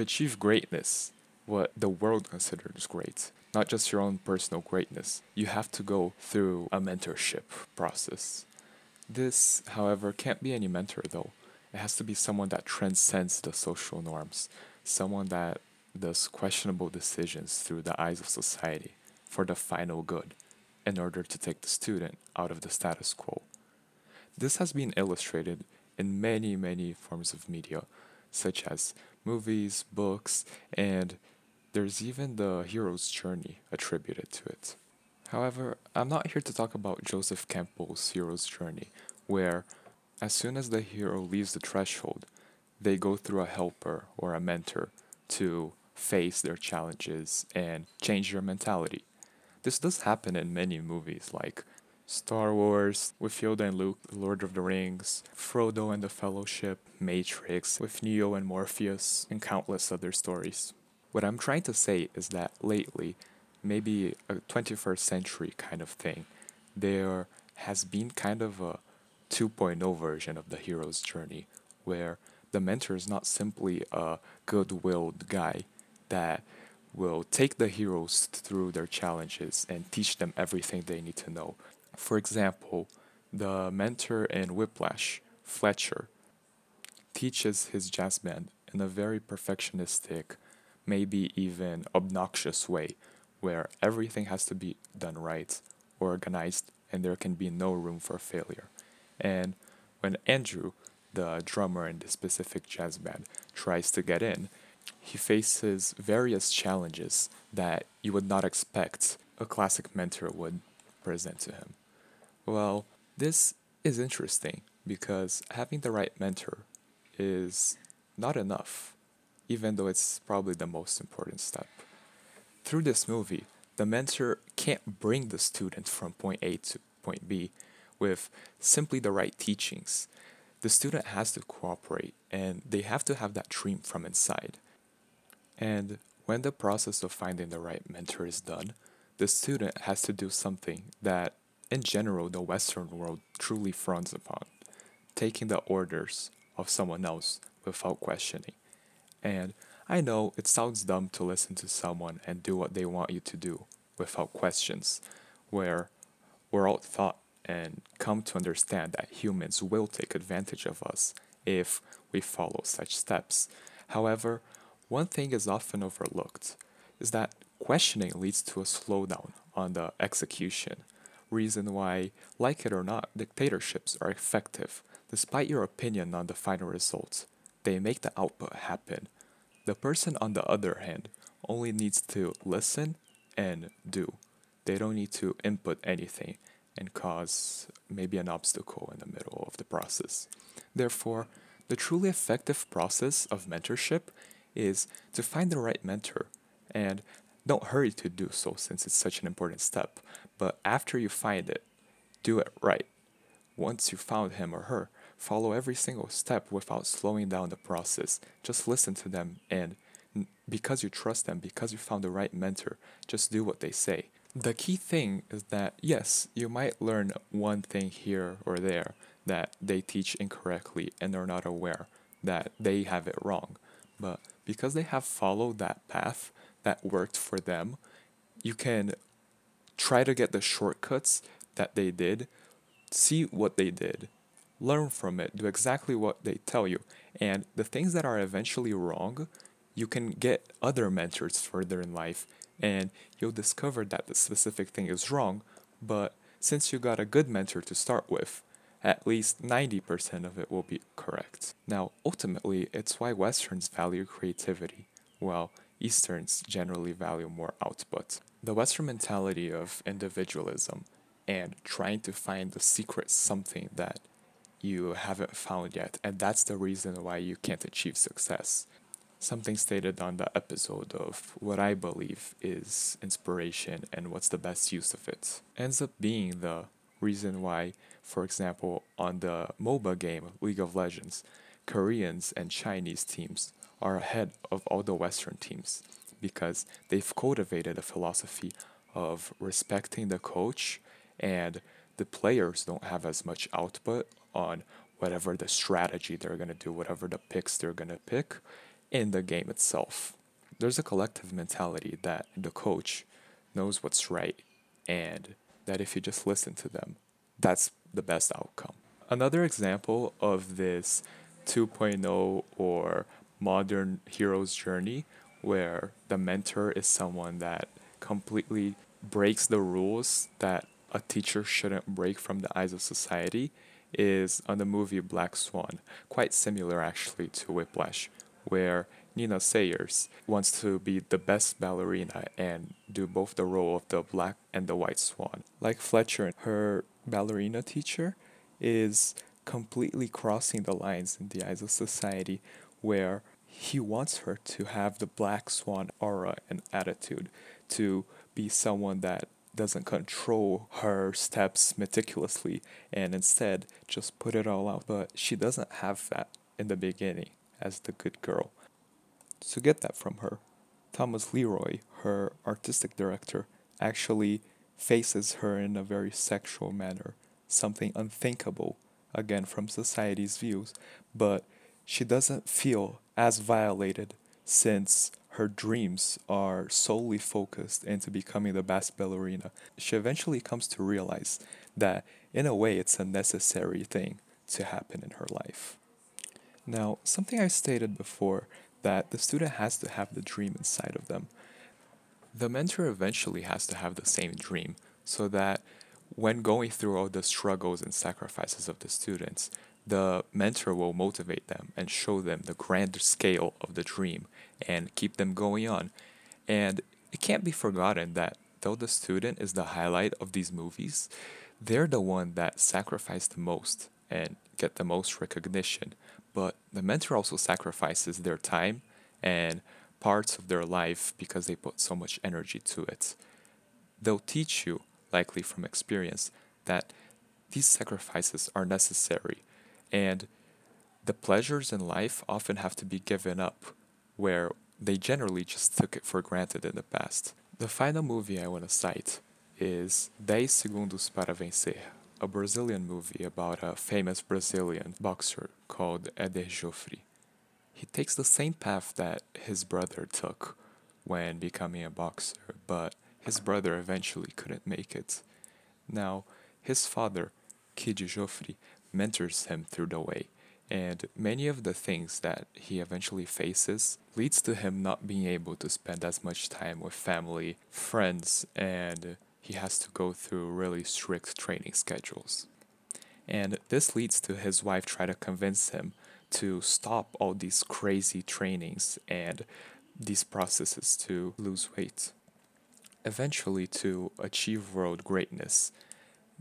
to achieve greatness, what the world considers great, not just your own personal greatness, you have to go through a mentorship process. This, however, can't be any mentor though. It has to be someone that transcends the social norms, someone that does questionable decisions through the eyes of society for the final good in order to take the student out of the status quo. This has been illustrated in many, many forms of media, such as movies, books, and there's even the hero's journey attributed to it. However, I'm not here to talk about Joseph Campbell's hero's journey, where as soon as the hero leaves the threshold, they go through a helper or a mentor to face their challenges and change their mentality. This does happen in many movies like Star Wars with Yoda and Luke, Lord of the Rings, Frodo and the Fellowship, Matrix with Neo and Morpheus, and countless other stories. What I'm trying to say is that lately, maybe a 21st century kind of thing, there has been kind of a 2.0 version of the hero's journey where the mentor is not simply a good willed guy that will take the heroes through their challenges and teach them everything they need to know. For example, the mentor in Whiplash, Fletcher, teaches his jazz band in a very perfectionistic, maybe even obnoxious way, where everything has to be done right, organized, and there can be no room for failure. And when Andrew, the drummer in the specific jazz band, tries to get in, he faces various challenges that you would not expect a classic mentor would present to him. Well, this is interesting because having the right mentor is not enough, even though it's probably the most important step. Through this movie, the mentor can't bring the student from point A to point B with simply the right teachings. The student has to cooperate and they have to have that dream from inside. And when the process of finding the right mentor is done, the student has to do something that, in general, the Western world truly frowns upon taking the orders of someone else without questioning. And I know it sounds dumb to listen to someone and do what they want you to do without questions, where we're all taught and come to understand that humans will take advantage of us if we follow such steps. However, one thing is often overlooked is that questioning leads to a slowdown on the execution. Reason why, like it or not, dictatorships are effective despite your opinion on the final results, They make the output happen. The person, on the other hand, only needs to listen and do. They don't need to input anything and cause maybe an obstacle in the middle of the process. Therefore, the truly effective process of mentorship is to find the right mentor and don't hurry to do so since it's such an important step. But after you find it, do it right. Once you found him or her, follow every single step without slowing down the process. Just listen to them and because you trust them, because you found the right mentor, just do what they say. The key thing is that yes, you might learn one thing here or there that they teach incorrectly and are not aware that they have it wrong. But because they have followed that path that worked for them, you can try to get the shortcuts that they did, see what they did, learn from it, do exactly what they tell you. And the things that are eventually wrong, you can get other mentors further in life and you'll discover that the specific thing is wrong. But since you got a good mentor to start with, at least 90% of it will be correct. Now, ultimately, it's why Westerns value creativity, while Easterns generally value more output. The Western mentality of individualism and trying to find the secret something that you haven't found yet, and that's the reason why you can't achieve success. Something stated on the episode of what I believe is inspiration and what's the best use of it ends up being the reason why for example, on the MOBA game League of Legends, Koreans and Chinese teams are ahead of all the Western teams because they've cultivated a philosophy of respecting the coach and the players don't have as much output on whatever the strategy they're going to do, whatever the picks they're going to pick. in the game itself. There's a collective mentality that the coach knows what's right and that if you just listen to them, that's the best outcome. Another example of this 2.0 or modern hero's journey where the mentor is someone that completely breaks the rules that a teacher shouldn't break from the eyes of society is on the movie Black Swan. Quite similar actually to Whiplash, where Nina Sayers wants to be the best ballerina and do both the role of the black and the white swan. Like Fletcher, her ballerina teacher is completely crossing the lines in the eyes of society where he wants her to have the black swan aura and attitude to be someone that doesn't control her steps meticulously and instead just put it all out. But she doesn't have that in the beginning as the good girl. So get that from her, Thomas Leroy, her artistic director, actually faces her in a very sexual manner, something unthinkable, again, from society's views, but she doesn't feel as violated since her dreams are solely focused into becoming the best ballerina. She eventually comes to realize that, in a way, it's a necessary thing to happen in her life. Now, something I stated before that the student has to have the dream inside of them. The mentor eventually has to have the same dream so that when going through all the struggles and sacrifices of the students, the mentor will motivate them and show them the grand scale of the dream and keep them going on. And it can't be forgotten that though the student is the highlight of these movies, they're the one that sacrifice the most and get the most recognition. But the mentor also sacrifices their time and parts of their life because they put so much energy to it. They'll teach you, likely from experience, that these sacrifices are necessary and the pleasures in life often have to be given up where they generally just took it for granted in the past. The final movie I want to cite is Dez Segundos para Vencer, a Brazilian movie about a famous Brazilian boxer called Eder Jofre. He takes the same path that his brother took when becoming a boxer, but his brother eventually couldn't make it. Now, his father, Kid Jofre, mentors him through the way, and many of the things that he eventually faces leads to him not being able to spend as much time with family, friends, and he has to go through really strict training schedules. And this leads to his wife try to convince him to stop all these crazy trainings and these processes to lose weight. Eventually, to achieve world greatness,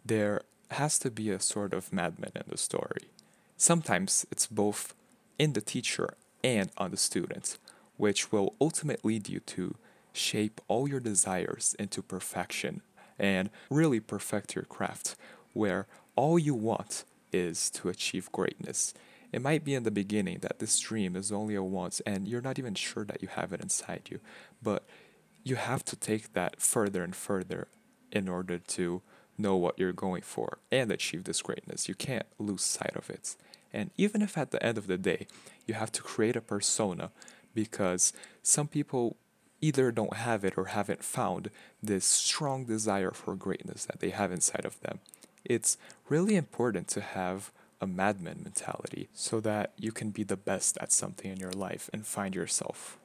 there has to be a sort of madman in the story. Sometimes it's both in the teacher and on the student, which will ultimately lead you to shape all your desires into perfection and really perfect your craft, where all you want is to achieve greatness. It might be in the beginning that this dream is only a once and you're not even sure that you have it inside you, but you have to take that further and further in order to know what you're going for and achieve this greatness. You can't lose sight of it. And even if at the end of the day you have to create a persona because some people either don't have it or haven't found this strong desire for greatness that they have inside of them, it's really important to have a madman mentality so that you can be the best at something in your life and find yourself.